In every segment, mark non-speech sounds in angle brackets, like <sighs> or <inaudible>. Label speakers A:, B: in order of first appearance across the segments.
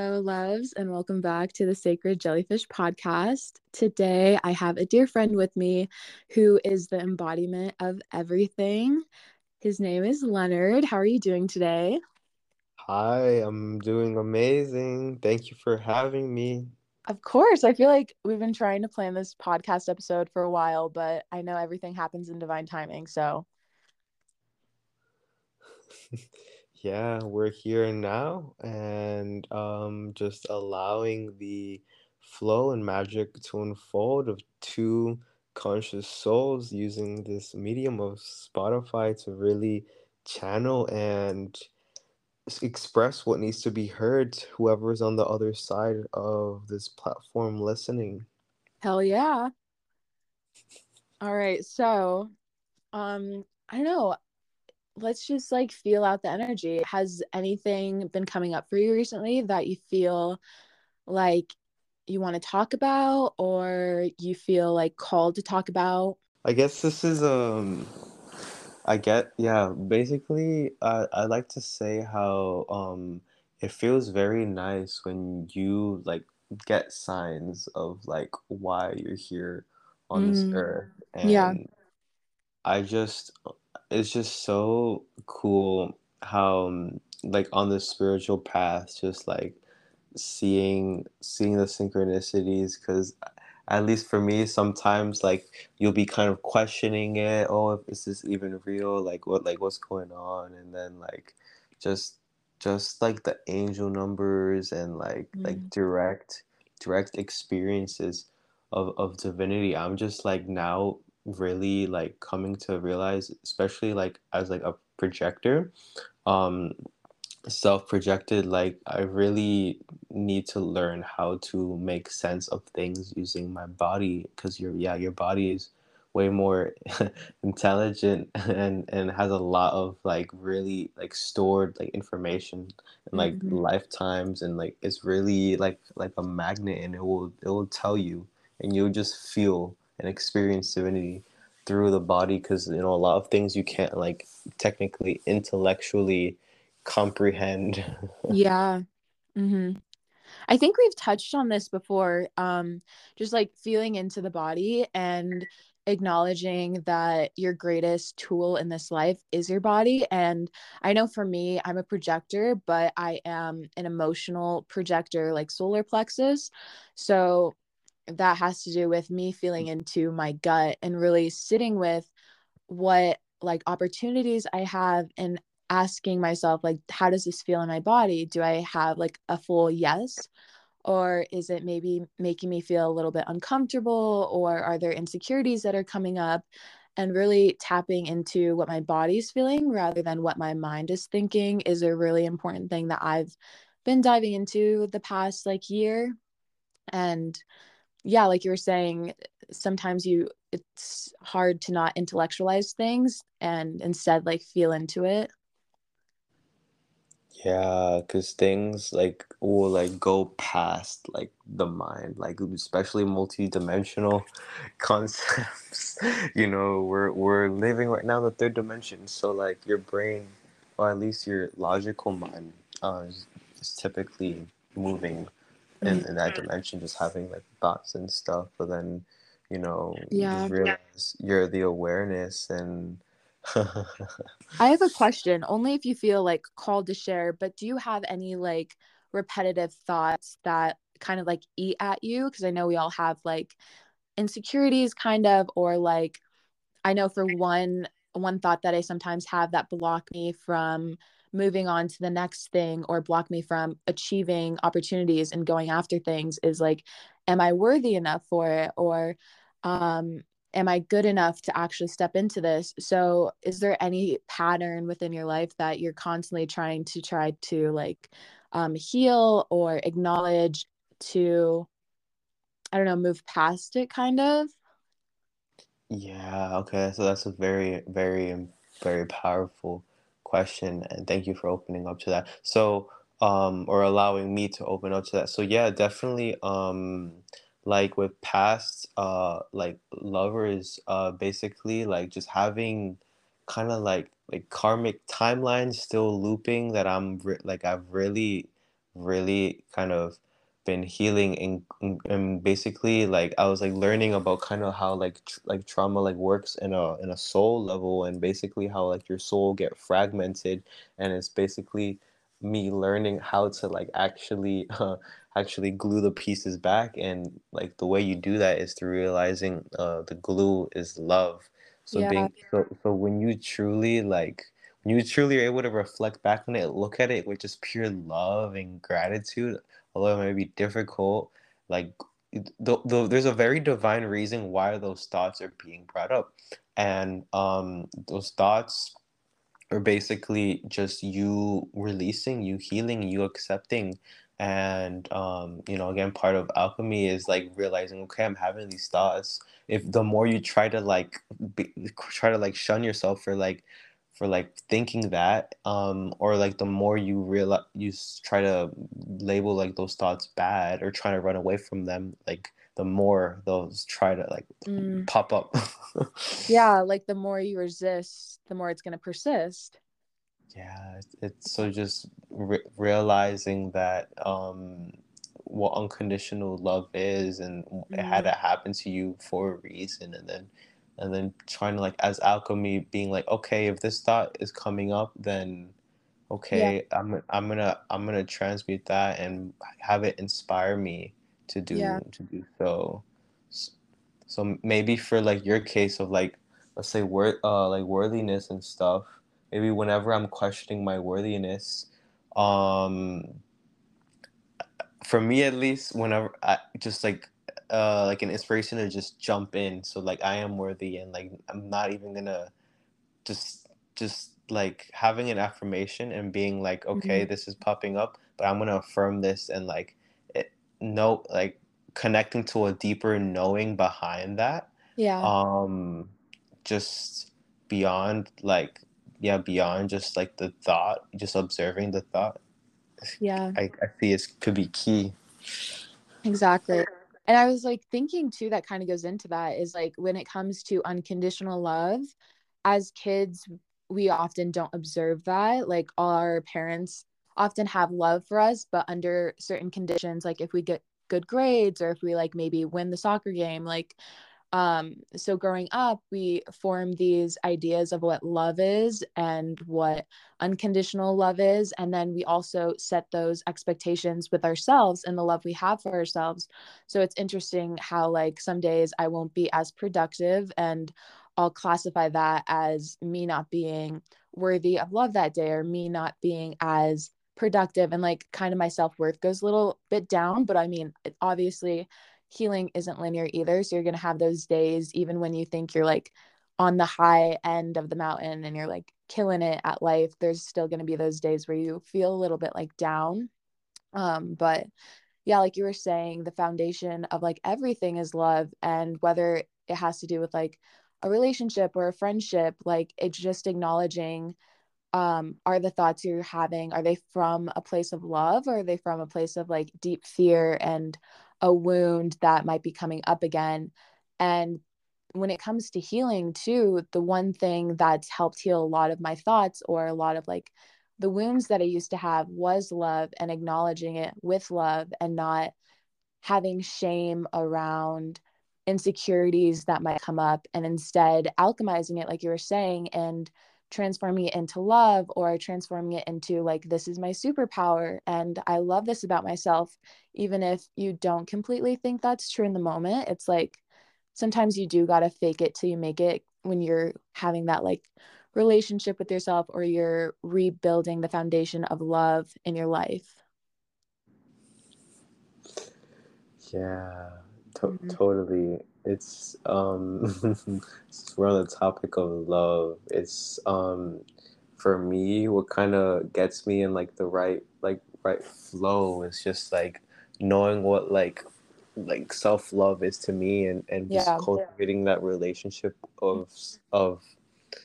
A: Hello, loves, and welcome back to the Sacred Jellyfish podcast. Today, I have a dear friend with me who is the embodiment of everything. His name is Lennart. How are you doing today?
B: Hi, I'm doing amazing. Thank you for having me.
A: Of course. I feel like we've been trying to plan this podcast episode for a while, but I know everything happens in divine timing. So, <laughs>
B: yeah, we're here now and um, just allowing the flow and magic to unfold of two conscious souls using this medium of Spotify to really channel and express what needs to be heard to whoever's on the other side of this platform listening.
A: hell yeah. All right. So, um, I don't know. Let's just like feel out the energy. Has anything been coming up for you recently that you feel like you want to talk about or you feel like called to talk about?
B: I guess this is um I get yeah, basically I I like to say how um it feels very nice when you like get signs of like why you're here on this
A: Mm,
B: earth
A: yeah.
B: I just it's just so cool how um, like on the spiritual path just like seeing seeing the synchronicities because at least for me sometimes like you'll be kind of questioning it oh if is this even real? Like what like what's going on? And then like just just like the angel numbers and like like
A: Mm,
B: direct direct experiences of of divinity. I'm just like now really like coming to realize especially like as like a projector um self-projected like i really need to learn how to make sense of things using my body because your yeah your body is way more <laughs> intelligent <laughs> and and has a lot of like really like stored like information and like
A: mhm.
B: lifetimes and like it's really like like a magnet and it will it will tell you and you'll just feel and experience divinity through the body because you know a lot of things you can't like technically intellectually comprehend. <laughs>
A: Yeah. hmm I think we've touched on this before. Um, just like feeling into the body and acknowledging that your greatest tool in this life is your body. And I know for me, I'm a projector, but I am an emotional projector, like solar plexus. So that has to do with me feeling mm. into my gut and really sitting with what like opportunities I have and asking myself like how does this feel in my body? Do I have like a full yes? Or is it maybe making me feel a little bit uncomfortable? Or are there insecurities that are coming up? And really tapping into what my body's feeling rather than what my mind is thinking is a really important thing that I've been diving into the past like year. And yeah like you were saying sometimes you it's hard to not intellectualize things and instead like feel into it
B: Yeah, because things like will like go past like the mind, like especially multi-dimensional <laughs> concepts. <laughs> You know, we're we're living right now the third dimension, so like your brain, or at least your logical mind, uh, is, is typically moving in,
A: Mhm.
B: in that dimension, just having like thoughts and stuff. But then, you know, you
A: yeah
B: realize you're the awareness and
A: i have a <laughs> question only if you feel like called to share but do you have any like repetitive thoughts that kind of like eat at you because i know we all have like insecurities kind of or like I know for one one thought that I sometimes have that block me from moving on to the next thing or block me from achieving opportunities and going after things is like am I worthy enough for it or um am I good enough to actually step into this? So is there any pattern within your life that you're constantly trying to try to like um heal or acknowledge to I don't know move past it kind of?
B: Yeah, okay. So that's a very, very, very powerful question, and thank you for opening up to that. So, um, or allowing me to open up to that. So yeah, definitely, um, like with past, uh, like lovers, uh, basically like just having kind of like like karmic timelines still looping that I'm re like I've really really kind of been healing and, and basically like I was like learning about kind of how like tr- like trauma like works in a in a soul level and basically how like your soul get fragmented and it's basically me learning how to like actually uh, <laughs> actually glue the pieces back and like the way you do that is through realizing uh, the glue is love so
A: Yeah.
B: being so, so when you truly like when you truly are able to reflect back on it look at it with just pure love and gratitude although it may be difficult like the, the, there's a very divine reason why those thoughts are being brought up and um those thoughts are basically just you releasing, you healing, you accepting. And um, you know, again, part of alchemy is like realizing, okay, I'm having these thoughts. If the more you try to like be, try to like shun yourself for like for like thinking that, um, or like the more you realize you try to label like those thoughts bad or try to run away from them, like the more those try to like
A: Mm.
B: pop up.
A: Yeah, <laughs> like the more you resist, the more it's going to persist.
B: Yeah, it's, so just re- realizing that um, what unconditional love is, and it had
A: Mm.
B: to happen to you for a reason, and then and then trying to like as alchemy being like, okay, if this thought is coming up, then
A: Yeah.
B: okay, I'm I'm gonna I'm gonna transmute that and have it inspire me to
A: Yeah.
B: do to do so. So maybe for like your case of like let's say wor- uh like worthiness and stuff, maybe whenever I'm questioning my worthiness, um for me at least, whenever I just like uh like an inspiration to just jump in. So like I am worthy and like I'm not even gonna just just like having an affirmation and being like okay
A: Mhm.
B: this is popping up but i'm gonna affirm this and like it, no like connecting to a deeper knowing behind that
A: Yeah.
B: um just beyond like yeah beyond just like the thought just observing the thought
A: Yeah.
B: i, I see it could be key
A: Exactly. And I was like thinking too, that kind of goes into that is like when it comes to unconditional love, as kids, we often don't observe that. Like our parents often have love for us, but under certain conditions, like if we get good grades or if we like maybe win the soccer game, like um so growing up we form these ideas of what love is and what unconditional love is and then we also set those expectations with ourselves and the love we have for ourselves. So it's interesting how like some days i won't be as productive and i'll classify that as me not being worthy of love that day or me not being as productive and like kind of my self-worth goes a little bit down but i mean obviously healing isn't linear either. So you're going to have those days, even when you think you're like on the high end of the mountain and you're like killing it at life, there's still going to be those days where you feel a little bit like down. Um, but yeah, like you were saying, the foundation of like everything is love. And whether it has to do with like a relationship or a friendship, like it's just acknowledging um are the thoughts you're having are they from a place of love or are they from a place of like deep fear and a wound that might be coming up again. And when it comes to healing too the one thing that's helped heal a lot of my thoughts or a lot of like the wounds that i used to have was love and acknowledging it with love and not having shame around insecurities that might come up and instead alchemizing it like you were saying and transforming it into love or transforming it into like this is my superpower and I love this about myself even if you don't completely think that's true in the moment it's like sometimes you do got to fake it till you make it when you're having that like relationship with yourself or you're rebuilding the foundation of love in your life
B: Yeah, to-
A: Mhm.
B: totally. It's um <laughs> we're on the topic of love, it's um for me what kind of gets me in like the right like right flow is just like knowing what like like self-love is to me and and just
A: yeah.
B: cultivating that relationship of of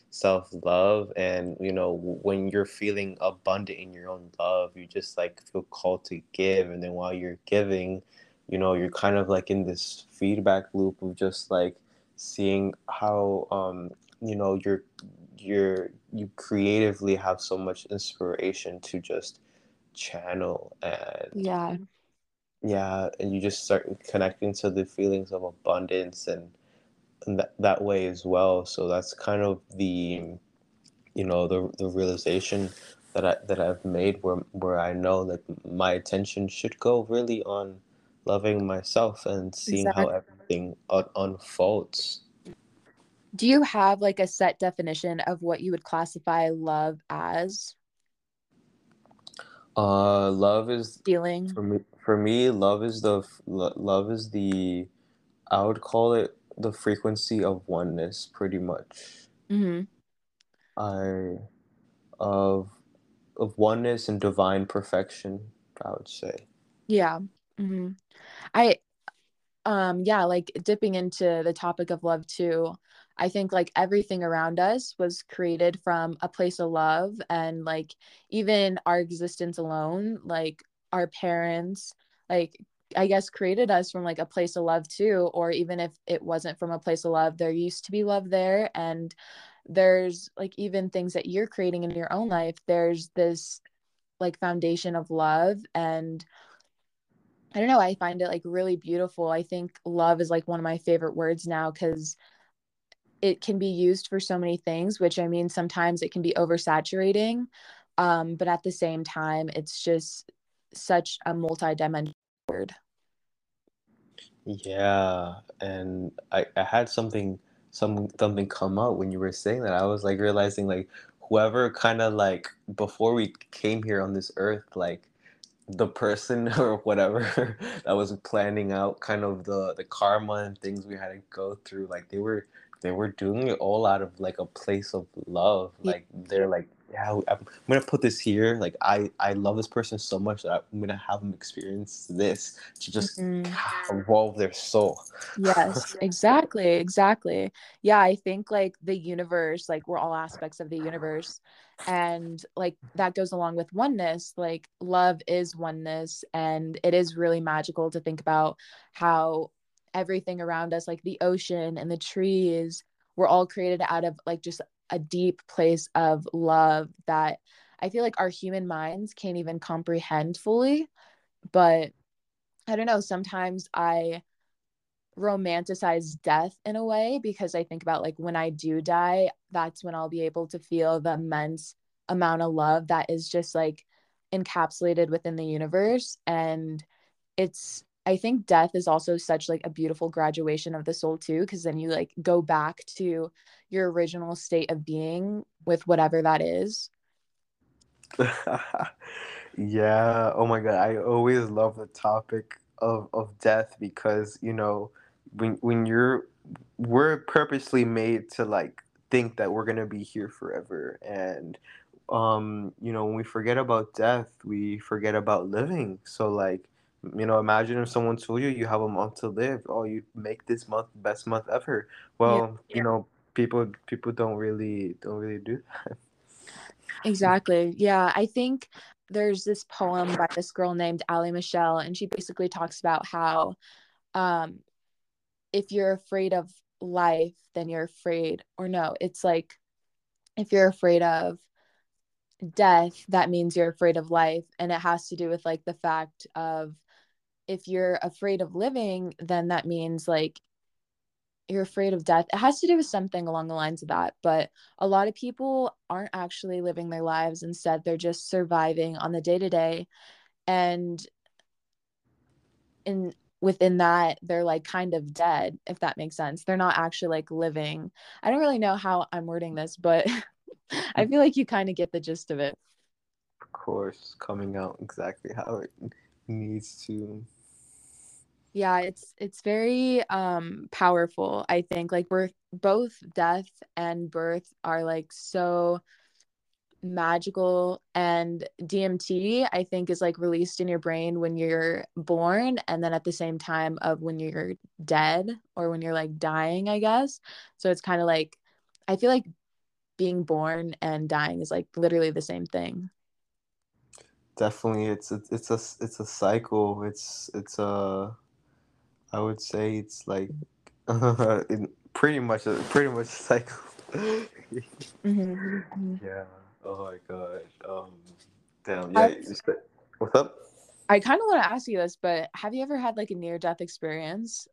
B: self-love and you know when you're feeling abundant in your own love you just like feel called to give and then while you're giving you know you're kind of like in this feedback loop of just like seeing how um you know you're you're you creatively have so much inspiration to just channel and
A: yeah.
B: Yeah and you just start connecting to the feelings of abundance and, and that, that way as well. So that's kind of the you know the, the realization that I that I've made where where I know that my attention should go really on loving myself and seeing exactly. how everything un- unfolds.
A: Do you have like a set definition of what you would classify love as?
B: Uh, love is
A: feeling
B: for me. For me, love is the love is the I would call it the frequency of oneness, pretty much.
A: Mm-hmm.
B: I of of oneness and divine perfection. I would say.
A: Yeah. Mm-hmm. I um yeah like dipping into the topic of love too i think like everything around us was created from a place of love and like even our existence alone like our parents like i guess created us from like a place of love too or even if it wasn't from a place of love there used to be love there and there's like even things that you're creating in your own life there's this like foundation of love and I don't know, I find it like really beautiful. I think love is like one of my favorite words now cuz it can be used for so many things, which I mean sometimes it can be oversaturating. Um, but at the same time, it's just such a multi-dimensional word.
B: Yeah, and I, I had something some something come up when you were saying that. I was like realizing like whoever kind of like before we came here on this earth, like the person <laughs> or whatever that was planning out kind of the the karma and things we had to go through like they were they were doing it all out of like a place of love like they're like yeah i'm gonna put this here like i i love this person so much that i'm gonna have them experience this to just mm-hmm. evolve their soul.
A: Yes <laughs> exactly exactly. Yeah i think like the universe like we're all aspects of the universe and like that goes along with oneness like love is oneness and it is really magical to think about how everything around us like the ocean and the trees were all created out of like just a deep place of love that i feel like our human minds can't even comprehend fully. But i don't know sometimes i romanticize death in a way because I think about like when I do die, that's when I'll be able to feel the immense amount of love that is just like encapsulated within the universe. And it's, I think death is also such like a beautiful graduation of the soul too, because then you like go back to your original state of being with whatever that is. <laughs>
B: yeah. Oh my God. I always love the topic of, of death because, you know, when when you're we're purposely made to like think that we're gonna be here forever. And um you know when we forget about death we forget about living. So like you know imagine if someone told you you have a month to live. Oh you make this month the best month ever. Well yeah. you know people people don't really don't really do that.
A: Exactly. Yeah i think there's this poem by this girl named ali michelle and she basically talks about how um if you're afraid of life, then you're afraid, or no, it's like if you're afraid of death, that means you're afraid of life. And it has to do with like the fact of if you're afraid of living, then that means like you're afraid of death. It has to do with something along the lines of that. But a lot of people aren't actually living their lives. Instead, they're just surviving on the day to day. And in within that they're like kind of dead if that makes sense. They're not actually like living. I don't really know how i'm wording this but <laughs> i feel like you kind of get the gist of it.
B: Of course coming out exactly how it needs to.
A: Yeah it's it's very um powerful i think. Like we're both death and birth are like so magical and DMT I think is like released in your brain when you're born and then at the same time of when you're dead or when you're like dying I guess. So it's kind of like I feel like being born and dying is like literally the same thing.
B: Definitely it's a, it's a it's a cycle. It's it's a I would say it's like <laughs> pretty much a pretty much a cycle. <laughs> Mm-hmm. yeah Oh my god. Um, damn. Yeah. What's up?
A: I kind of want to ask you this, but have you ever had like a near death experience?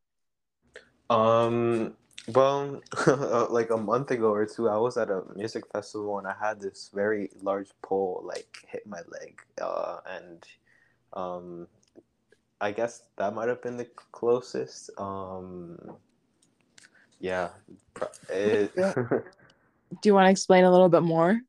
B: Um, well, <laughs> like a month ago or two, I was at a music festival and I had this very large pole like hit my leg. Uh, and um, I guess that might have been the closest. Um, yeah. It, <laughs>
A: Do you want to explain a little bit more?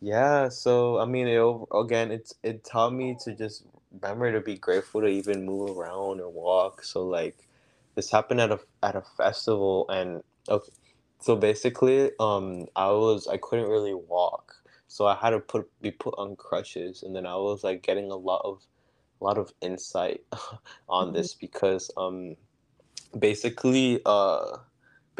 B: Yeah, so I mean, it again, it's it taught me to just remember to be grateful to even move around or walk. So like this happened at a at a festival and okay, so basically um I was I couldn't really walk. So I had to put be put on crutches and then I was like getting a lot of a lot of insight <laughs> on
A: Mhm.
B: this because um basically uh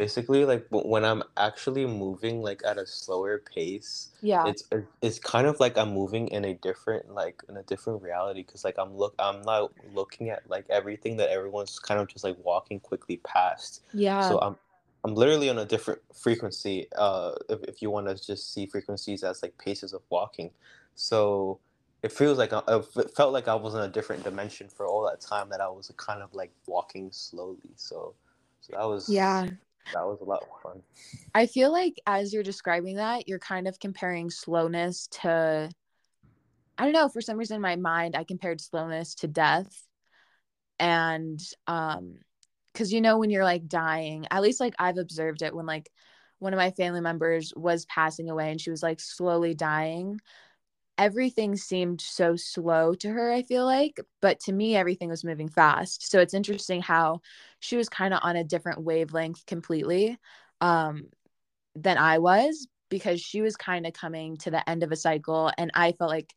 B: basically like when i'm actually moving like at a slower pace
A: Yeah.
B: it's it's kind of like i'm moving in a different like in a different reality because like i'm look i'm not looking at like everything that everyone's kind of just like walking quickly past
A: Yeah.
B: so i'm i'm literally on a different frequency uh if, if you want to just see frequencies as like paces of walking so it feels like I, it felt like i was in a different dimension for all that time that i was kind of like walking slowly so so that was
A: Yeah.
B: That was a lot of fun.
A: I feel like as you're describing that, you're kind of comparing slowness to, I don't know, for some reason in my mind, I compared slowness to death. And, um, because you know, when you're like dying, at least like I've observed it when like one of my family members was passing away and she was like slowly dying. Everything seemed so slow to her, I feel like, but to me, everything was moving fast. So it's interesting how she was kind of on a different wavelength completely. Um, than I was because she was kind of coming to the end of a cycle. And I felt like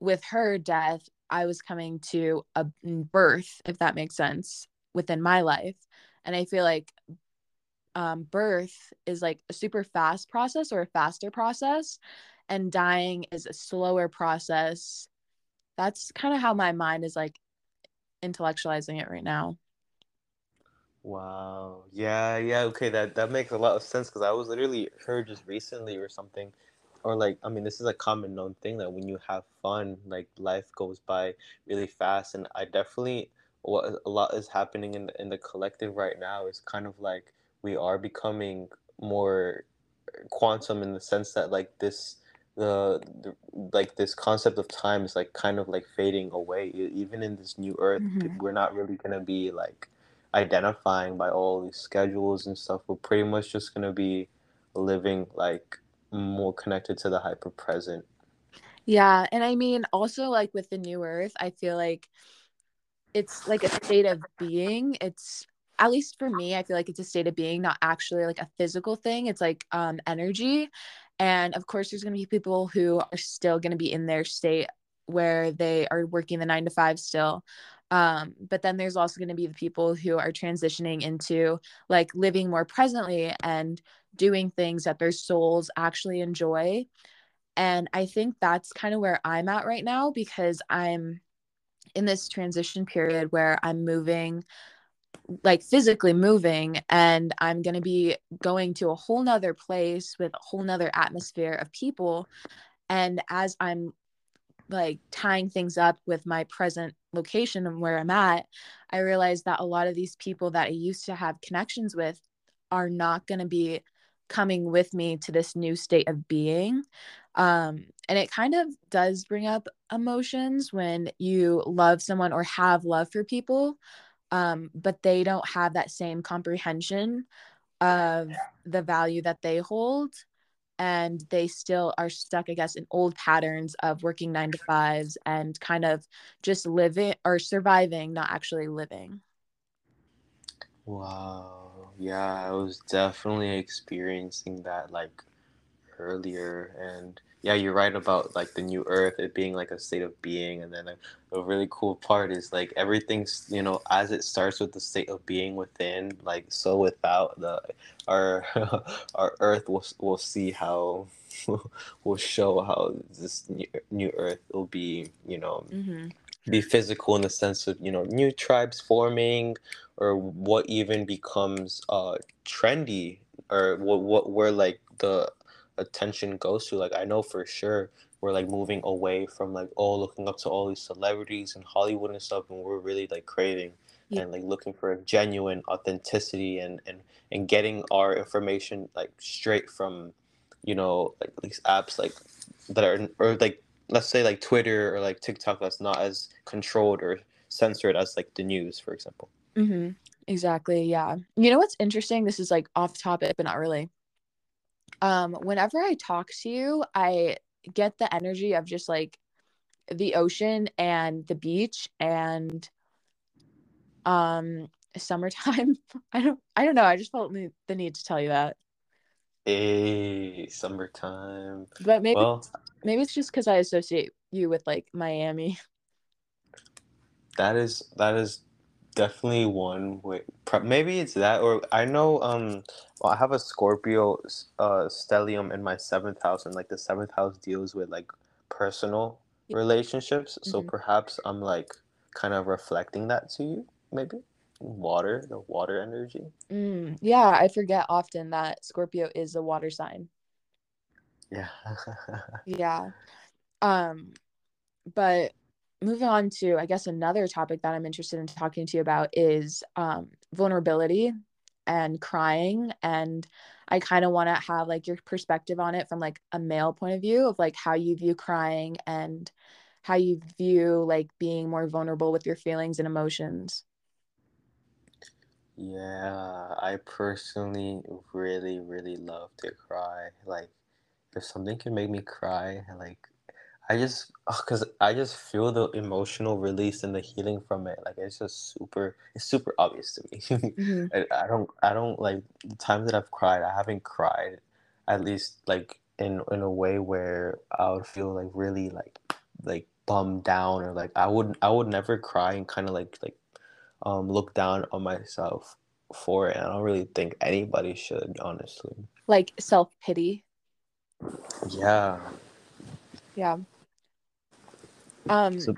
A: with her death, I was coming to a birth, if that makes sense, within my life. And I feel like um, birth is like a super fast process or a faster process, and dying is a slower process. That's kind of how my mind is like intellectualizing it right now.
B: Wow. Yeah, yeah, okay, that that makes a lot of sense because I was literally heard just recently or something, or like I mean, this is a common known thing that when you have fun, like life goes by really fast, and I definitely what a lot is happening in the, in the collective right now is kind of like we are becoming more quantum in the sense that like this the, the like this concept of time is like kind of like fading away even in this new earth
A: Mm-hmm.
B: we're not really going to be like identifying by all these schedules and stuff we're pretty much just to be living like more connected to the hyper present
A: Yeah. And I mean, also like with the new earth, I feel like it's like a state of being. It's at least for me, I feel like it's a state of being, not actually like a physical thing. It's like um energy. And of course, there's to be people who are still to be in their state where they are working the nine to five still. Um, but then there's also going to be the people who are transitioning into like living more presently and doing things that their souls actually enjoy. And I think that's kind of where I'm at right now because I'm in this transition period where I'm moving, like physically moving, and I'm going to be going to a whole nother place with a whole nother atmosphere of people. And as I'm like tying things up with my present location and where I'm at, I realized that a lot of these people that I used to have connections with are not going to be coming with me to this new state of being. Um, and it kind of does bring up emotions when you love someone or have love for people, um, but they don't have that same comprehension of the value that they hold and they still are stuck, I guess, in old patterns of working nine to fives and kind of just living or surviving, not actually living.
B: wow yeah i was definitely experiencing that like earlier and yeah you're right about like the new earth it being like a state of being and then a, a really cool part is like everything's you know as it starts with the state of being within like so without the our <laughs> our earth will will see how <laughs> will show how this new, new earth will be you know
A: Mm-hmm.
B: be physical in the sense of you know new tribes forming or what even becomes uh trendy or what what where like the attention goes to like i know for sure we're like moving away from like oh looking up to all these celebrities and Hollywood and stuff, and we're really like craving yeah. and like looking for a genuine authenticity and and and getting our information like straight from you know like these apps like that are or like let's say like Twitter or like TikTok that's not as controlled or censored as like the news, for example.
A: Mm-hmm. Exactly. Yeah. You know what's interesting? This is like off topic, but not really. Um, whenever I talk to you, I get the energy of just like the ocean and the beach and um summertime. <laughs> I don't I don't know. I just felt the need to tell you that.
B: Hey, summertime.
A: But maybe well, maybe it's just because I associate you with like Miami.
B: That is that is definitely one way. Maybe it's that, or I know. Um, well, I have a Scorpio uh stellium in my seventh house, and like the seventh house deals with like personal relationships. Mm-hmm. So perhaps I'm like kind of reflecting that to you, maybe water, the water energy.
A: Mm, yeah, I forget often that Scorpio is a water sign.
B: Yeah. <laughs>
A: yeah. Um, but moving on to, I guess, another topic that I'm interested in talking to you about is um, vulnerability and crying. And I kind of want to have like your perspective on it from like a male point of view of like how you view crying and how you view like being more vulnerable with your feelings and emotions.
B: Yeah, I personally really, really love to cry. Like, if something can make me cry, like, I just, cause I just feel the emotional release and the healing from it. Like, it's just super, it's super obvious to me. <laughs> mm-hmm. I, I don't, I don't like the times that I've cried. I haven't cried, at least like in in a way where I would feel like really like like bummed down or like I would I would never cry and kind of like like um, look down on myself for it. I don't really think anybody should, honestly.
A: Like self pity.
B: Yeah.
A: Yeah. Um. So,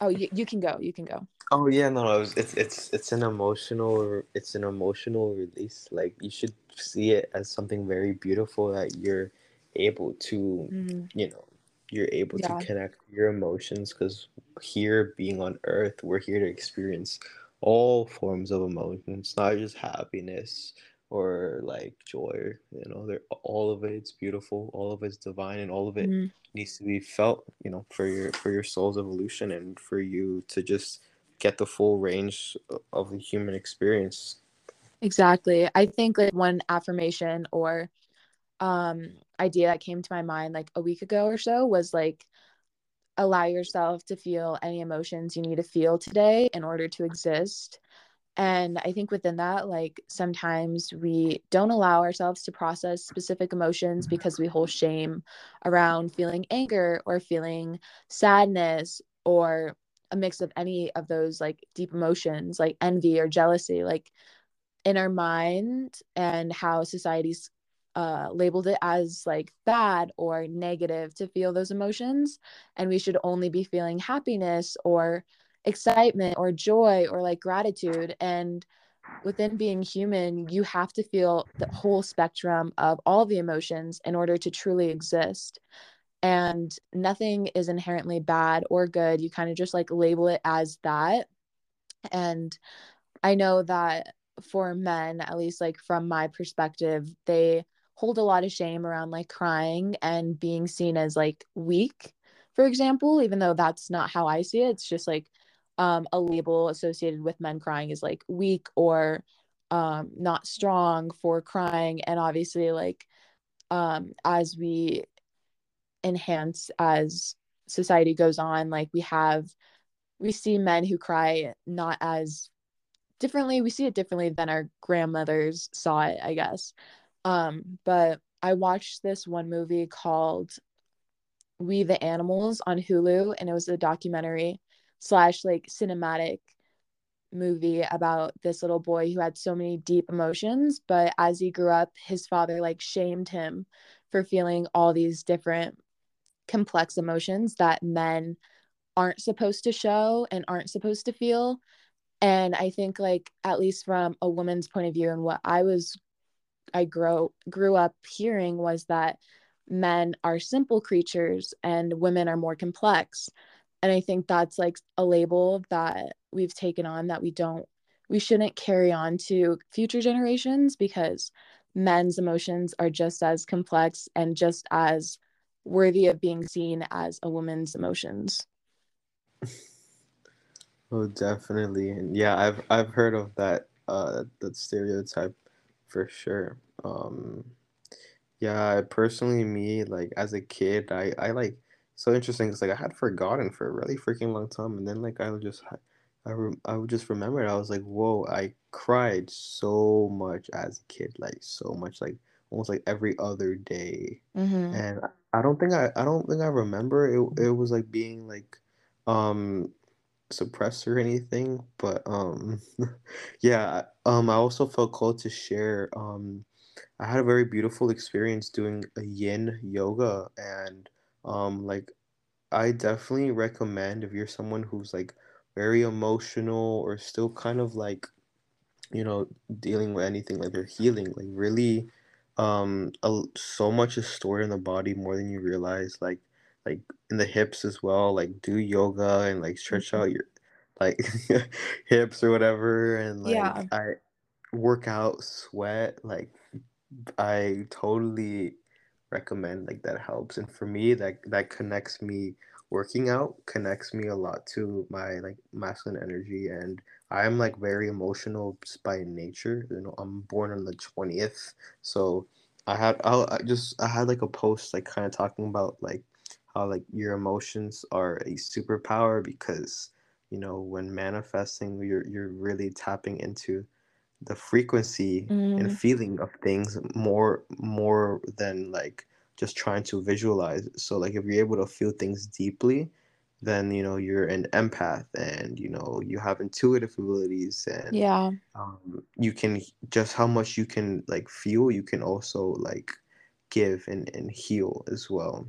A: oh, you, you can go. You can go.
B: Oh yeah, no, no, it's it's it's an emotional it's an emotional release. Like you should see it as something very beautiful that you're able to, mm-hmm. you know, you're able yeah. to connect your emotions because here being on earth we're here to experience all forms of emotions not just happiness or like joy you know they're all of it it's beautiful all of it's divine and all of it mm-hmm. needs to be felt you know for your for your soul's evolution and for you to just get the full range of the human experience.
A: Exactly. I think like one affirmation or um idea that came to my mind like a week ago or so was like allow yourself to feel any emotions you need to feel today in order to exist and i think within that like sometimes we don't allow ourselves to process specific emotions because we hold shame around feeling anger or feeling sadness or a mix of any of those like deep emotions like envy or jealousy like in our mind and how society's uh, labeled it as like bad or negative to feel those emotions. And we should only be feeling happiness or excitement or joy or like gratitude. And within being human, you have to feel the whole spectrum of all the emotions in order to truly exist. And nothing is inherently bad or good. You kind of just like label it as that. And I know that for men, at least like from my perspective, they hold a lot of shame around like crying and being seen as like weak for example even though that's not how i see it it's just like um, a label associated with men crying is like weak or um, not strong for crying. And obviously like um, as we enhance as society goes on like we have we see men who cry not as differently. We see it differently than our grandmothers saw it i guess. Um, but I watched this one movie called We the Animals on Hulu, and it was a documentary slash like cinematic movie about this little boy who had so many deep emotions. But as he grew up, his father like shamed him for feeling all these different complex emotions that men aren't supposed to show and aren't supposed to feel. And I think, like, at least from a woman's point of view, and what I was I grow grew up hearing was that men are simple creatures and women are more complex and i think that's like a label that we've taken on that we don't we shouldn't carry on to future generations because men's emotions are just as complex and just as worthy of being seen as a woman's emotions. <laughs>
B: Oh definitely. And yeah i've i've heard of that uh that stereotype for sure. Um yeah personally me like as a kid i i like so interesting because like i had forgotten for a really freaking long time and then like i would just I, re- I would just remember it. I was like, whoa, I cried so much as a kid, like so much, like almost like every other day.
A: mm-hmm.
B: And I I don't think I, I don't think I remember it, it was like being like um suppressed or anything, but um <laughs> yeah, um I also felt called to share um I had a very beautiful experience doing a yin yoga and um like I definitely recommend if you're someone who's like very emotional or still kind of like you know dealing with anything like they're healing like really um a, so much is stored in the body more than you realize like like in the hips as well like do yoga and like stretch
A: Mm-hmm.
B: out your like <laughs> hips or whatever and
A: yeah
B: like I work out sweat like I totally recommend like that helps and for me that that connects me working out connects me a lot to my like masculine energy and I'm like very emotional by nature you know I'm born on the 20th so I had I'll, I just I had like a post like kind of talking about like how like your emotions are a superpower because you know when manifesting you're you're really tapping into the frequency and
A: mm-hmm.
B: feeling of things more more than like just trying to visualize so like if you're able to feel things deeply then you know you're an empath and you know you have intuitive abilities and
A: yeah
B: um, you can just how much you can like feel you can also like give and, and heal as well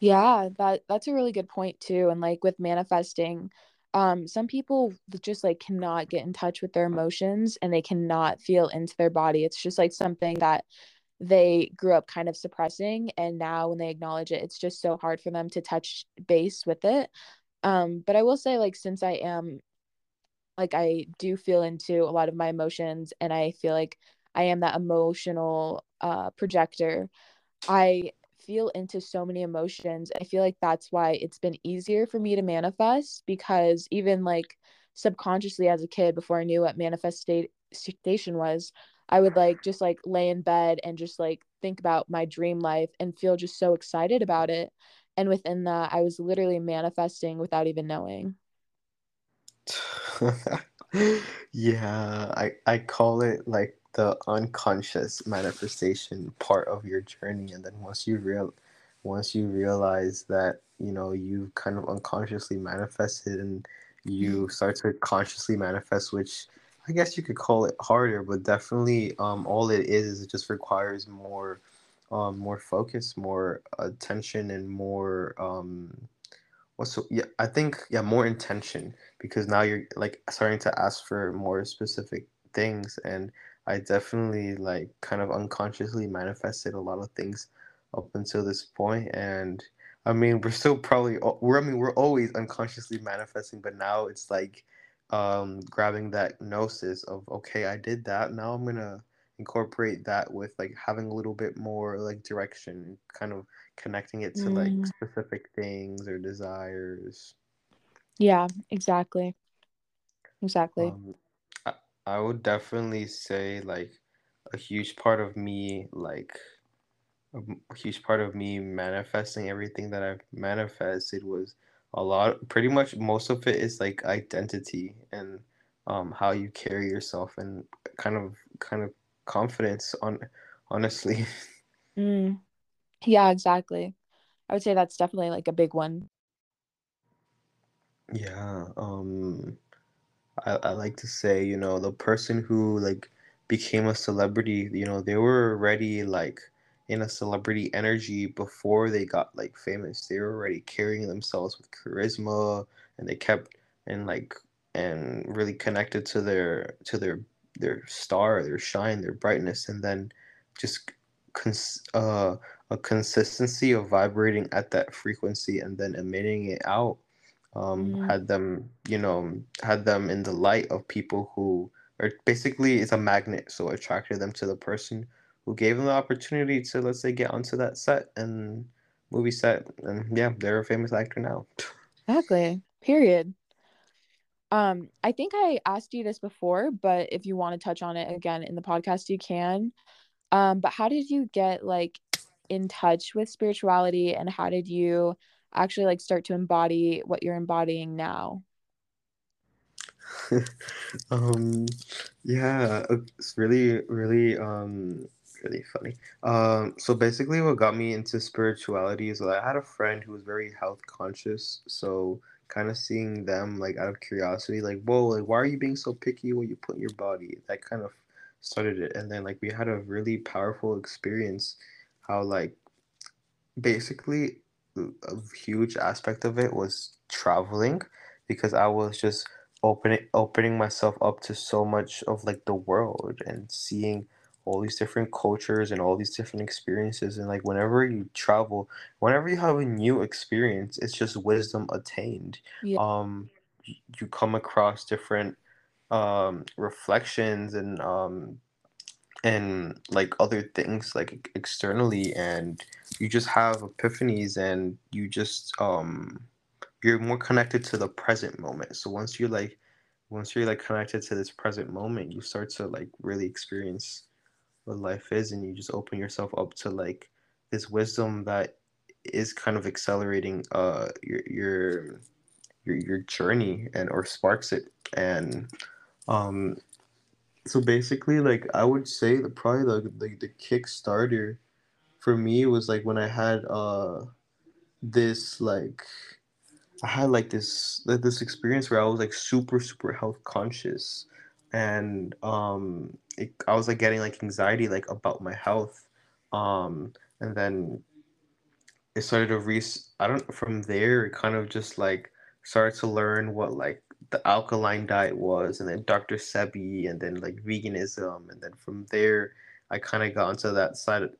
A: Yeah, that that's a really good point too. And like with manifesting, um, some people just like cannot get in touch with their emotions and they cannot feel into their body. It's just like something that they grew up kind of suppressing, and now when they acknowledge it, it's just so hard for them to touch base with it. Um, but I will say, like, since I am like I do feel into a lot of my emotions and I feel like I am that emotional uh projector I feel into so many emotions. I feel like that's why it's been easier for me to manifest because even like subconsciously as a kid, before I knew what manifestation was, I would like just like lay in bed and just like think about my dream life and feel just so excited about it. And within that, I was literally manifesting without even knowing. <laughs>
B: yeah, I I call it like the unconscious manifestation part of your journey, and then once you real once you realize that you know you kind of unconsciously manifested, and you start to consciously manifest, which I guess you could call it harder, but definitely um all it is is it just requires more um more focus, more attention, and more um well, so yeah, I think yeah, more intention because now you're like starting to ask for more specific things, and I definitely like kind of unconsciously manifested a lot of things up until this point, and I mean <laughs> we're still probably we're I mean we're always unconsciously manifesting, but now it's like um grabbing that gnosis of okay, I did that, now I'm gonna incorporate that with like having a little bit more like direction, kind of connecting it to like
A: Mm,
B: specific things or desires.
A: yeah, exactly. Exactly.
B: Um, I, would definitely say like a huge part of me, like a huge part of me manifesting everything that I've manifested was a lot, pretty much most of it is like identity and um, how you carry yourself and kind of kind of confidence on honestly. <laughs>
A: Mm, yeah, exactly. I would say that's definitely like a big one.
B: Yeah, um I, I like to say, you know, the person who like became a celebrity, you know, they were already like in a celebrity energy before they got like famous. They were already carrying themselves with charisma and they kept and like and really connected to their to their their star, their shine, their brightness and then just cons- uh a consistency of vibrating at that frequency and then emitting it out um,
A: Mhm.
B: had them you know had them in the light of people who are basically it's a magnet so attracted them to the person who gave them the opportunity to let's say get onto that set and movie set and yeah they're a famous actor now
A: Exactly. Period. Um, I think I asked you this before, but if you want to touch on it again in the podcast, you can. Um, but how did you get like in touch with spirituality and how did you actually like start to embody what you're embodying now? <laughs>
B: um yeah uh, it's really really um really funny um so basically what got me into spirituality is that i had a friend who was very health conscious so kind of seeing them like out of curiosity like whoa like why are you being so picky what you put in your body that kind of started it and then like we had a really powerful experience how like basically a huge aspect of it was traveling because I was just opening opening myself up to so much of like the world and seeing all these different cultures and all these different experiences and like whenever you travel whenever you have a new experience it's just wisdom attained
A: Yeah.
B: um you come across different um reflections and um and like other things like externally and you just have epiphanies and you just um you're more connected to the present moment. So once you're like once you're like connected to this present moment you start to like really experience what life is and you just open yourself up to like this wisdom that is kind of accelerating uh your your your, your journey and or sparks it. And um so basically, like I would say the probably the the, the Kickstarter for me was like when I had uh this like I had like this like this experience where I was like super super health conscious and um it, I was like getting like anxiety like about my health um and then it started to re I don't from there it kind of just like started to learn what like the alkaline diet was and then Dr. Sebi and then like veganism and then from there I kind of got onto that side of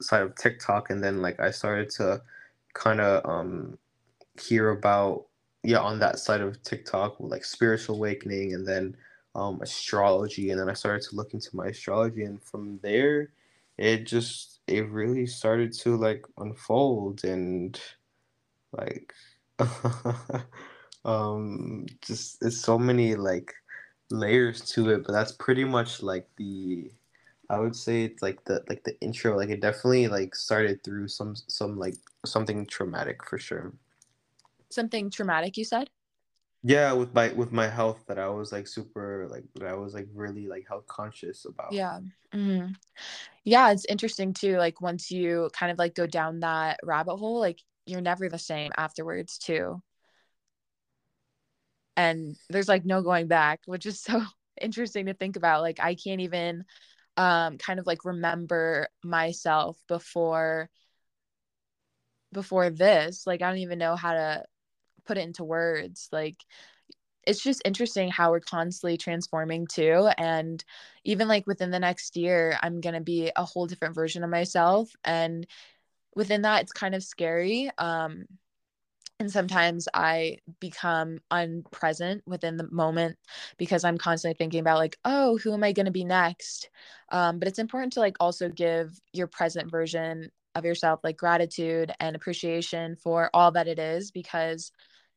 B: side of TikTok and then like I started to kind of um hear about yeah on that side of TikTok like spiritual awakening and then um astrology and then I started to look into my astrology and from there it just it really started to like unfold and like <laughs> um just it's so many like layers to it but that's pretty much like the I would say it's like the like the intro like it definitely like started through some some like something traumatic for sure
A: Something traumatic, you said?
B: yeah with my with my health that I was like super like that I was like really like health conscious about
A: Yeah. hmm Yeah, it's interesting too. Like once you kind of like go down that rabbit hole, like you're never the same afterwards too. And there's like no going back, which is <laughs> so interesting to think about. Like I can't even um kind of like remember myself before before this. Like I don't even know how to put it into words. Like it's just interesting how we're constantly transforming too and even like within the next year i'm going to be a whole different version of myself and within that it's kind of scary um and sometimes i become unpresent within the moment because i'm constantly thinking about like oh who am i going to be next? Um but it's important to like also give your present version of yourself like gratitude and appreciation for all that it is because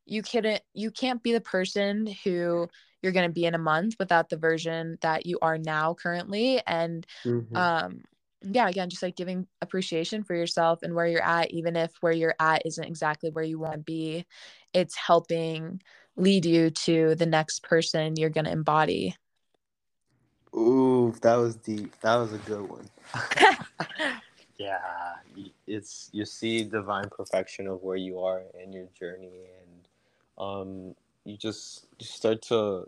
A: you couldn't you can't be the person who you're going to be in a month without the version that you are now currently. And
B: hmm
A: um yeah again just like giving appreciation for yourself and where you're at even if where you're at isn't exactly where you want to be it's helping lead you to the next person you're going to embody
B: Ooh, that was deep. That was a good one. <laughs> yeah, it's you see divine perfection of where you are in your journey, and um, you just you start to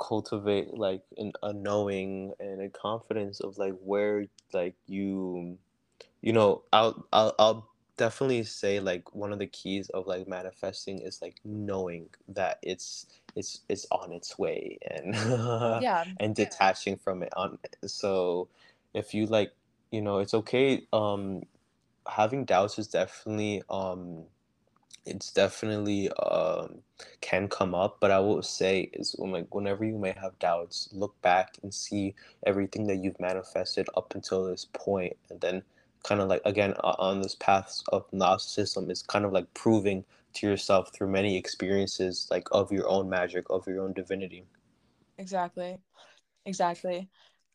B: cultivate like an, a knowing and a confidence of like where like you you know I'll I'll I'll definitely say like one of the keys of like manifesting is like knowing that it's it's it's on its way and <laughs>
A: yeah.
B: and detaching from it on so if you like you know it's okay um having doubts is definitely um it's definitely um can come up but i will say is like whenever you may have doubts look back and see everything that you've manifested up until this point and then kind of like again on this path of narcissism is kind of like proving to yourself through many experiences like of your own magic of your own divinity.
A: Exactly. Exactly.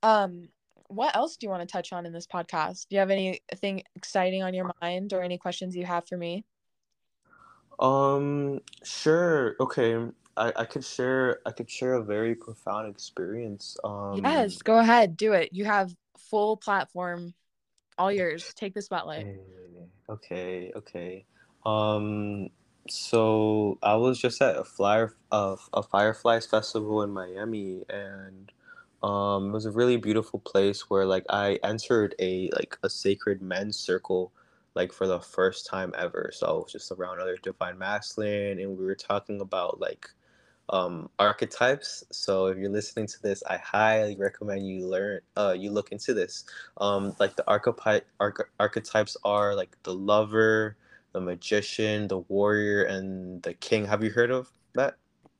A: Um what else do you want to touch on in this podcast? Do you have anything exciting on your mind or any questions you have for me
B: um sure okay I, I could share I could share a very profound experience. Um
A: yes, go ahead, do it. You have full platform all yours. Take the spotlight.
B: Okay, okay. Um, so I was just at a flyer of a Fireflies festival in Miami, and um, it was a really beautiful place where like I entered a like a sacred men's circle like for the first time ever. So just around other divine masculine, and we were talking about like um, archetypes. So if you're listening to this, I highly recommend you learn, uh, you look into this. Um, like the archetype arch- archetypes are like the lover, the magician, the warrior, and the king. Have you heard of that?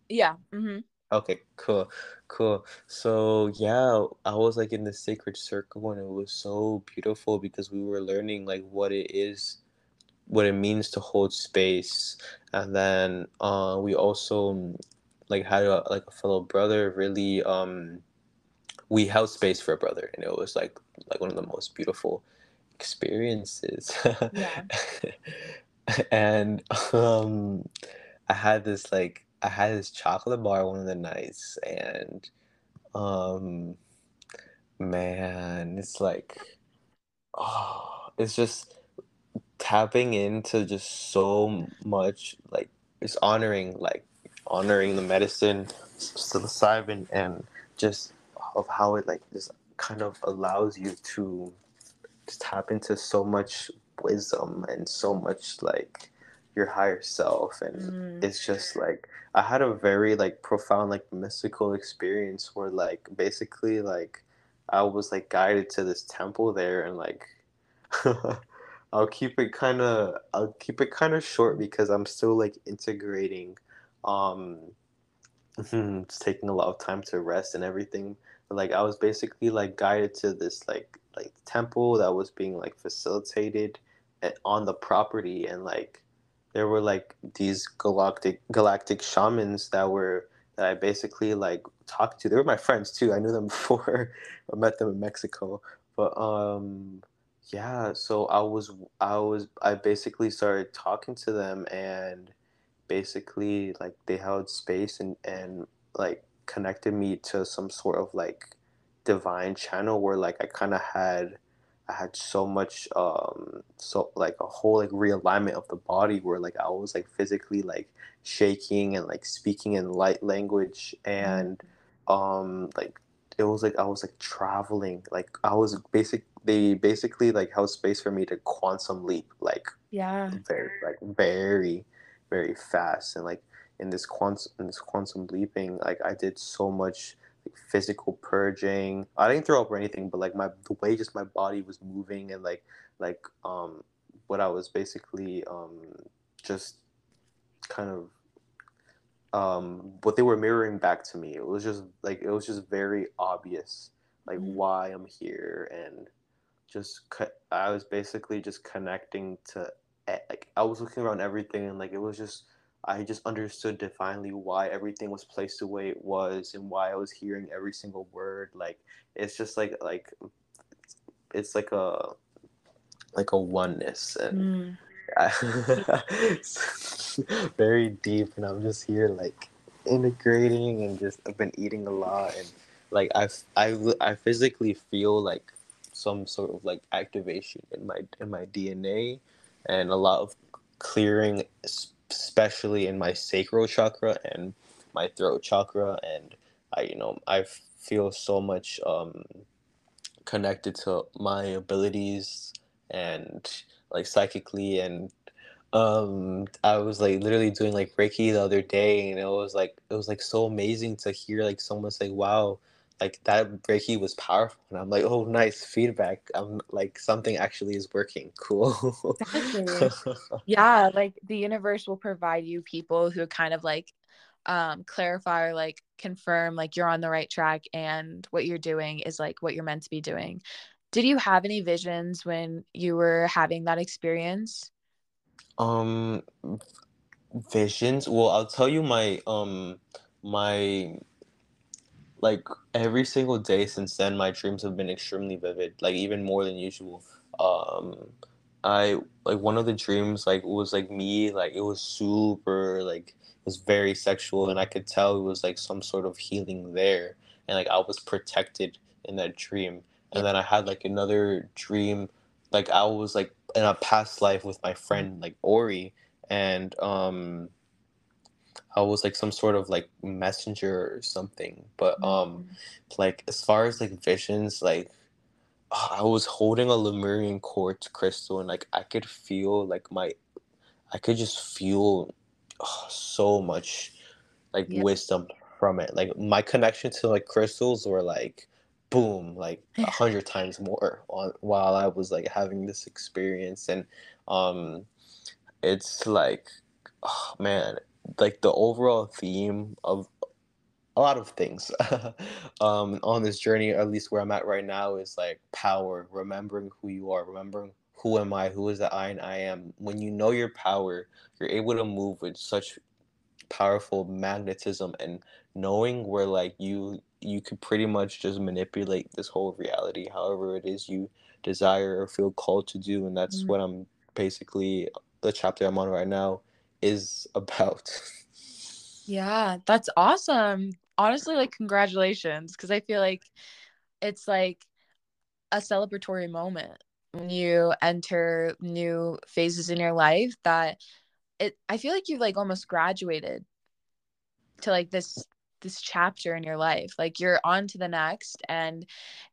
A: Yeah. Mm-hmm.
B: Okay, cool, cool. So yeah, I was like in the sacred circle, and it was so beautiful because we were learning like what it is what it means to hold space and then uh, we also like had a like a fellow brother really um we held space for a brother and it was like like one of the most beautiful experiences yeah. <laughs> and um i had this like i had this chocolate bar one of the nights and um man it's like oh it's just tapping into just so much like it's honoring like honoring the medicine, psilocybin, and just of how it like just kind of allows you to just tap into so much wisdom and so much like your higher self and mm. it's just like i had a very like profound like mystical experience where like basically like i was like guided to this temple there and like <laughs> i'll keep it kind of i'll keep it kind of short because i'm still like integrating um <laughs> it's taking a lot of time to rest and everything but like i was basically like guided to this like like temple that was being like facilitated at, on the property and like there were like these galactic galactic shamans that were that i basically like talked to. They were my friends too. I knew them <laughs> before i met them in mexico. But um yeah so i was i was i basically started talking to them and basically like they held space and and like connected me to some sort of like divine channel where like I kind of had I had so much um so like a whole like realignment of the body where like I was like physically like shaking and like speaking in light language and um like it was like I was like traveling like I was basic they basically like held space for me to quantum leap like
A: yeah.
B: very like very very fast and like in this quantum in this quantum leaping like i did so much like physical purging i didn't throw up or anything but like my the way just my body was moving and like like um what i was basically um just kind of um what they were mirroring back to me it was just like it was just very obvious like mm-hmm. why i'm here and just i was basically just connecting to like I was looking around everything and like it was just I just understood divinely why everything was placed the way it was and why I was hearing every single word. Like it's just like like it's like a like a oneness and mm. I, <laughs> very deep and I'm just here like integrating and just I've been eating a lot and like I I I physically feel like some sort of like activation in my in my DNA and a lot of clearing, especially in my sacral chakra and my throat chakra. And I, you know, I feel so much um, connected to my abilities and like psychically and um i was like literally doing like reiki the other day and it was like it was like so amazing to hear like someone say wow like that Reiki was powerful. And I'm like, oh, nice feedback. I'm like, something actually is working. Cool.
A: Exactly. <laughs> yeah. Like the universe will provide you people who kind of like um, clarify or like confirm like you're on the right track and what you're doing is like what you're meant to be doing. Did you have any visions when you were having that experience?
B: Um, visions. Well, I'll tell you my um my like every single day since then my dreams have been extremely vivid like even more than usual. Um i like one of the dreams like it was like me like it was super like it was very sexual and i could tell it was like some sort of healing there and like i was protected in that dream. And then i had like another dream like i was like in a past life with my friend like ori and um I was like some sort of like messenger or something. But um, mm-hmm. like as far as like visions, like I was holding a Lemurian quartz crystal, and like I could feel like my, I could just feel oh, so much like wisdom from it. Like my connection to like crystals were like boom like <laughs> a hundred times more on while I was like having this experience and um it's like oh man like the overall theme of a lot of things <laughs> um, on this journey, at least where I'm at right now, is like power, remembering who you are, remembering who am I, who is the I and I am. When you know your power, you're able to move with such powerful magnetism and knowing where like you you could pretty much just manipulate this whole reality however it is you desire or feel called to do and that's mm-hmm. what i'm basically the chapter i'm on right now is about. <laughs>
A: Yeah, that's awesome. Honestly, like congratulations because I feel like it's like a celebratory moment when you enter new phases in your life that it I feel like you've like almost graduated to like this this chapter in your life. Like you're on to the next and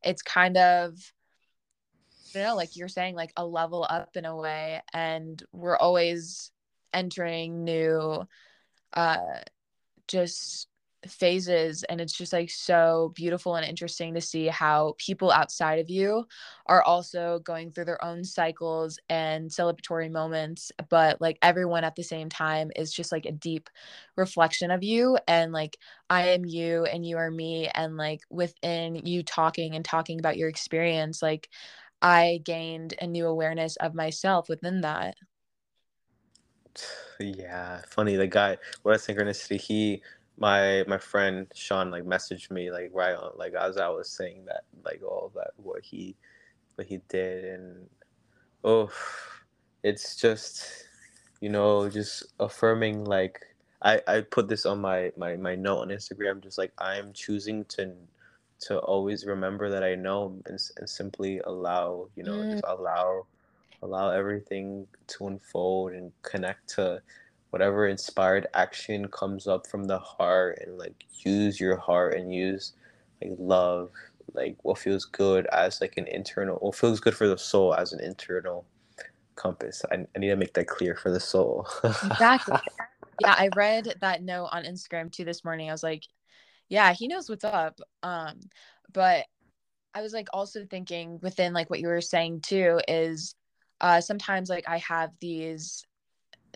A: it's kind of you know like you're saying like a level up in a way and we're always entering new uh just phases. And it's just like so beautiful and interesting to see how people outside of you are also going through their own cycles and celebratory moments but like everyone at the same time is just like a deep reflection of you. And like I am you and you are me. And like within you talking and talking about your experience like I gained a new awareness of myself within that
B: yeah, funny. The guy, what a synchronicity. He, my my friend Sean, like messaged me like right on like as I was saying that like all that what he what he did and oh, it's just you know just affirming like I I put this on my my my note on Instagram just like I'm choosing to to always remember that I know and, and simply allow you know mm. just allow allow everything to unfold and connect to whatever inspired action comes up from the heart and like use your heart and use like love like what feels good as like an internal what feels good for the soul as an internal compass. I, I need to make that clear for the soul. <laughs>
A: Exactly. Yeah i read that note on instagram too this morning. I was like yeah he knows what's up. Um but i was like also thinking within like what you were saying too is uh, sometimes like I have these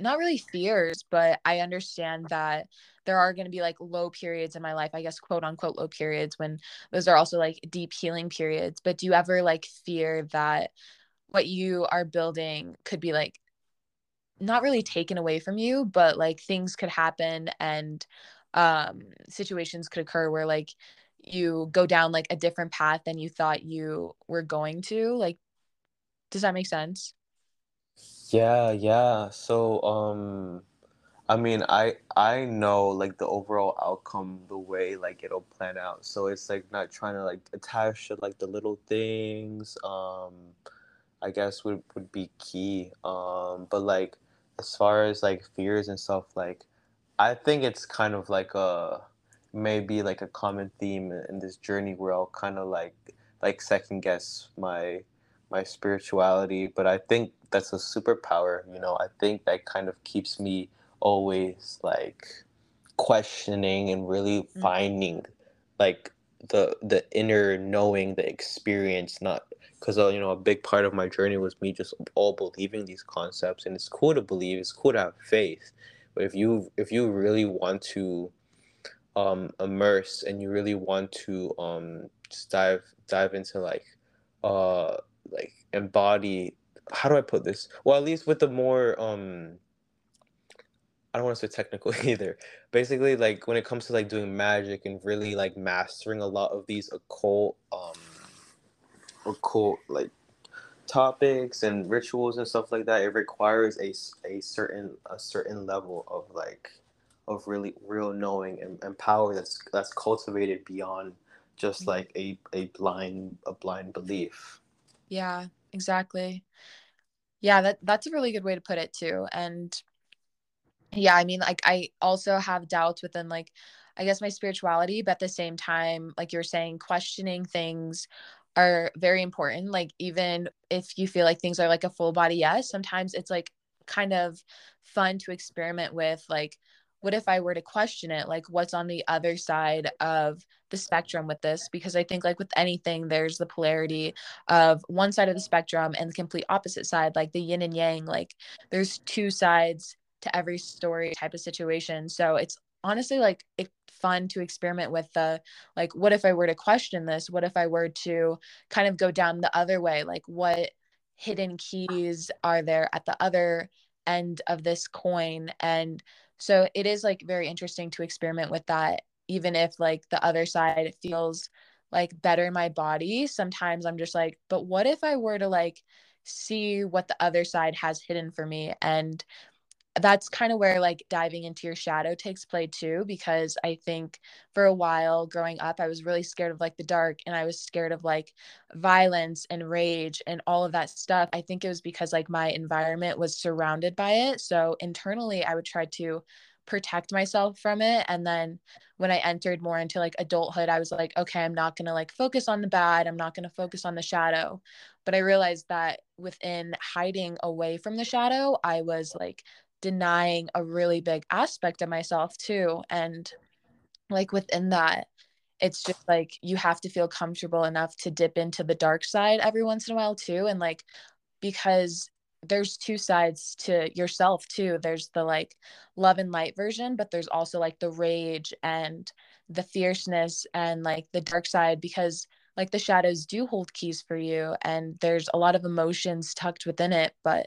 A: not really fears, but I understand that there are going to be like low periods in my life, I guess, quote unquote, low periods when those are also like deep healing periods. But do you ever like fear that what you are building could be like not really taken away from you, but like things could happen and um, situations could occur where like you go down like a different path than you thought you were going to? Like, does that make sense?
B: Yeah, yeah. So, um, I mean, I I know like the overall outcome, the way like it'll plan out. So it's like not trying to like attach to like the little things. Um, I guess would would be key. Um, but like as far as like fears and stuff, like I think it's kind of like a maybe like a common theme in this journey where I'll kind of like like second guess my my spirituality, but I think that's a superpower. You know, I think that kind of keeps me always like questioning and really mm-hmm. finding like the the inner knowing the experience not because uh, you know a big part of my journey was me just all believing these concepts and it's cool to believe it's cool to have faith but if you if you really want to um immerse and you really want to um just dive dive into like uh like embody how do i put this well at least with the more um I don't want to say technical <laughs> either. Basically, like when it comes to like doing magic and really like mastering a lot of these occult, um, occult like topics and rituals and stuff like that, it requires a, a certain a certain level of like of really real knowing and, and power that's that's cultivated beyond just mm-hmm. like a, a blind a blind belief.
A: Yeah, exactly. Yeah, that that's a really good way to put it too. And yeah i mean like i also have doubts within like i guess my spirituality but at the same time like you're saying questioning things are very important like even if you feel like things are like a full body yes sometimes it's like kind of fun to experiment with like what if i were to question it like what's on the other side of the spectrum with this because i think like with anything there's the polarity of one side of the spectrum and the complete opposite side like the yin and yang like there's two sides to every story type of situation. So it's honestly like it's fun to experiment with the like what if I were to question this? What if I were to kind of go down the other way? Like what hidden keys are there at the other end of this coin? And so it is like very interesting to experiment with that even if like the other side feels like better in my body sometimes i'm just like but what if i were to like see what the other side has hidden for me and that's kind of where like diving into your shadow takes play too because i think for a while growing up i was really scared of like the dark and i was scared of like violence and rage and all of that stuff. I think it was because like my environment was surrounded by it so internally i would try to protect myself from it and then when i entered more into like adulthood i was like okay i'm not going to like focus on the bad i'm not going to focus on the shadow. But i realized that within hiding away from the shadow i was like denying a really big aspect of myself too and like within that it's just like you have to feel comfortable enough to dip into the dark side every once in a while too and like because there's two sides to yourself too. There's the like love and light version but there's also like the rage and the fierceness and like the dark side because like the shadows do hold keys for you and there's a lot of emotions tucked within it but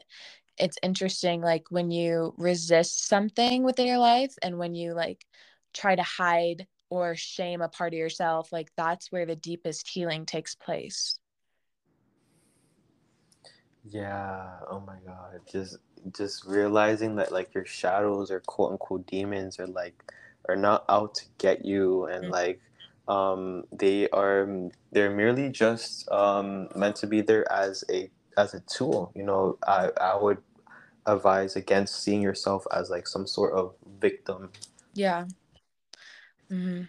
A: it's interesting like when you resist something within your life and when you like try to hide or shame a part of yourself like that's where the deepest healing takes place
B: yeah oh my god just just realizing that like your shadows or quote unquote demons are like are not out to get you and mm-hmm. like um they are they're merely just um meant to be there as a as a tool you know i i would advise against seeing yourself as like some sort of victim.
A: Yeah. Mm-hmm.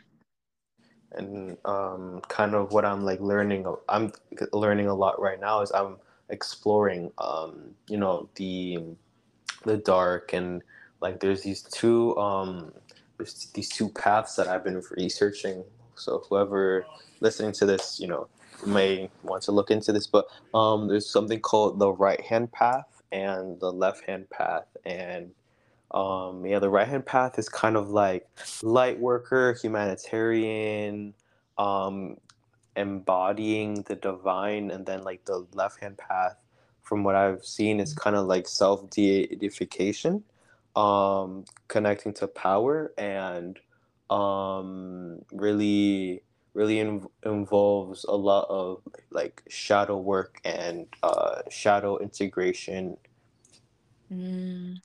B: And um, kind of what I'm like learning, I'm learning a lot right now is I'm exploring, um, you know, the the dark and like there's these two um, there's these two paths that I've been researching. So whoever listening to this, you know, may want to look into this, but um, there's something called the right hand path and the left hand path and um, yeah the right hand path is kind of like light worker humanitarian um, embodying the divine and then like the left hand path from what i've seen is kind of like self deification um, connecting to power and um, really really in- involves a lot of like shadow work and uh, shadow integration.
A: Mm.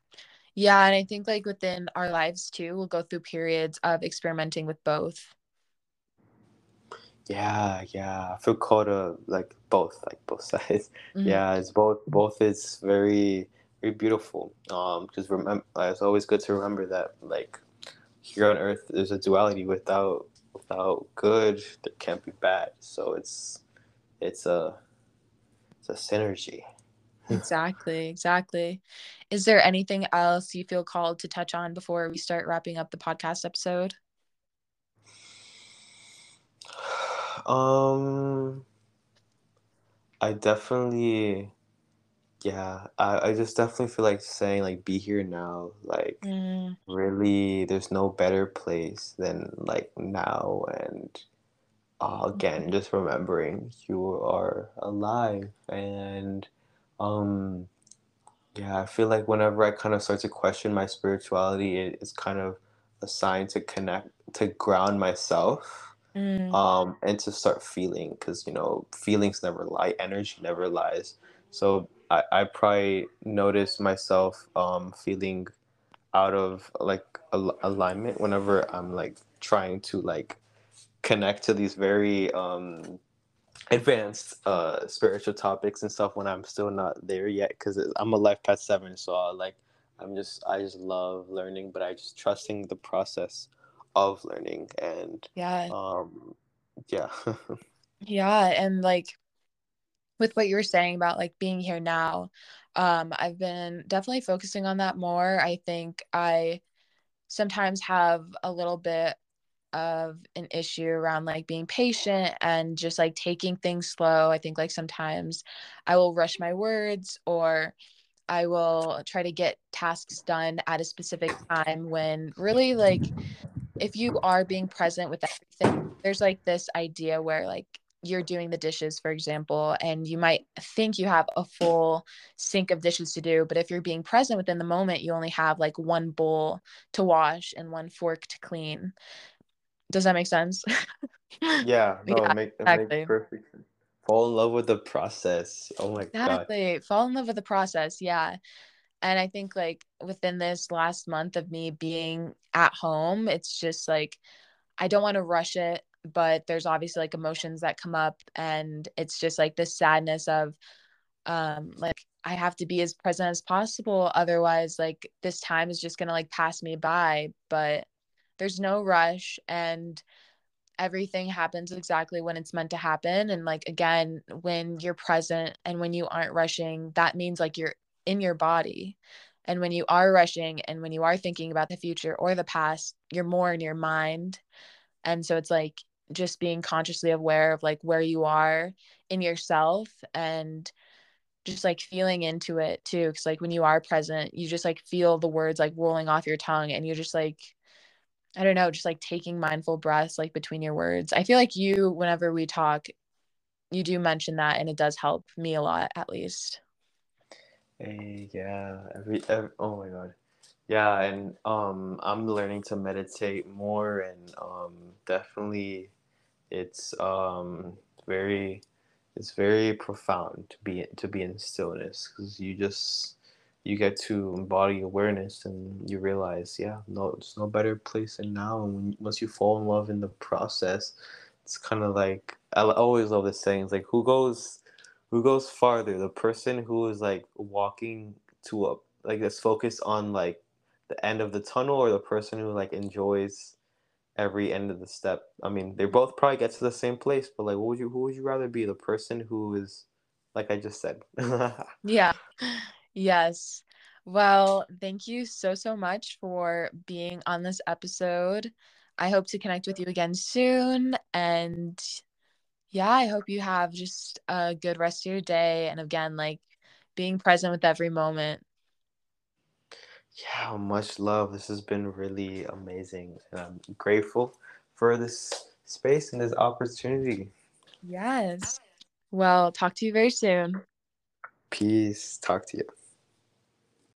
A: Yeah, and I think like within our lives too, we'll go through periods of experimenting with both.
B: Yeah, yeah. I feel called to like both, like both <laughs> sides. Mm-hmm. Yeah, it's both. Both is very, very beautiful. Um, because remember, it's always good to remember that like here on Earth, there's a duality without without good, there can't be bad. So it's it's a it's a synergy.
A: exactly, exactly. Is there anything else you feel called to touch on before we start wrapping up the podcast episode? <sighs>
B: Um, I definitely, yeah, I, I just definitely feel like saying like be here now. Like
A: Mm,
B: really, there's no better place than like now and uh, again, just remembering you are alive and um yeah, I feel like whenever I kind of start to question my spirituality, it, it's kind of a sign to connect to ground myself
A: mm,
B: um and to start feeling because you know feelings never lie energy never lies. So i i probably notice myself um feeling out of like al- alignment whenever i'm like trying to like connect to these very um advanced uh spiritual topics and stuff when i'm still not there yet because i'm a life path seven so I, like i'm just i just love learning but i just trusting the process of learning and
A: yeah.
B: um yeah <laughs>
A: Yeah. And like with what you were saying about like being here now, um, I've been definitely focusing on that more. I think I sometimes have a little bit of an issue around like being patient and just like taking things slow. I think like sometimes I will rush my words or I will try to get tasks done at a specific time when really like if you are being present with everything, there's like this idea where like you're doing the dishes, for example, and you might think you have a full sink of dishes to do, but if you're being present within the moment, you only have like one bowl to wash and one fork to clean. Does that make sense? <laughs>
B: Yeah, no, it
A: yeah,
B: make it makes perfect sense. Fall in love with the process. Oh my God.
A: Exactly. Fall in love with the process. Yeah. And I think like within this last month of me being at home, it's just like I don't want to rush it, but there's obviously like emotions that come up and it's just like this sadness of um like I have to be as present as possible otherwise like this time is just going to like pass me by, but there's no rush and everything happens exactly when it's meant to happen and like again when you're present and when you aren't rushing that means like you're in your body and when you are rushing and when you are thinking about the future or the past you're more in your mind and so it's like just being consciously aware of like where you are in yourself and just like feeling into it too because like when you are present you just like feel the words like rolling off your tongue and you're just like I don't know, just like taking mindful breaths like between your words. I feel like you, whenever we talk, you do mention that and it does help me a lot at least.
B: Hey, yeah. Every, every oh my God. Yeah, and um I'm learning to meditate more and um definitely it's um very it's very profound to be to be in stillness because you just you get to embody awareness and you realize yeah no there's no better place than now. And when, once you fall in love in the process it's kind of like I always love this saying it's like who goes who goes farther? The person who is like walking to a like that's focused on like the end of the tunnel or the person who like enjoys every end of the step. I mean, they both probably get to the same place, but like, what would you who would you rather be? The person who is, like I just said. <laughs>
A: Yeah. Yes. Well, thank you so, so much for being on this episode. I hope to connect with you again soon. And yeah, I hope you have just a good rest of your day. And again, like being present with every moment.
B: Yeah, much love. This has been really amazing, and I'm grateful for this space and this opportunity.
A: Yes. Well, talk to you very soon.
B: Peace. Talk to you.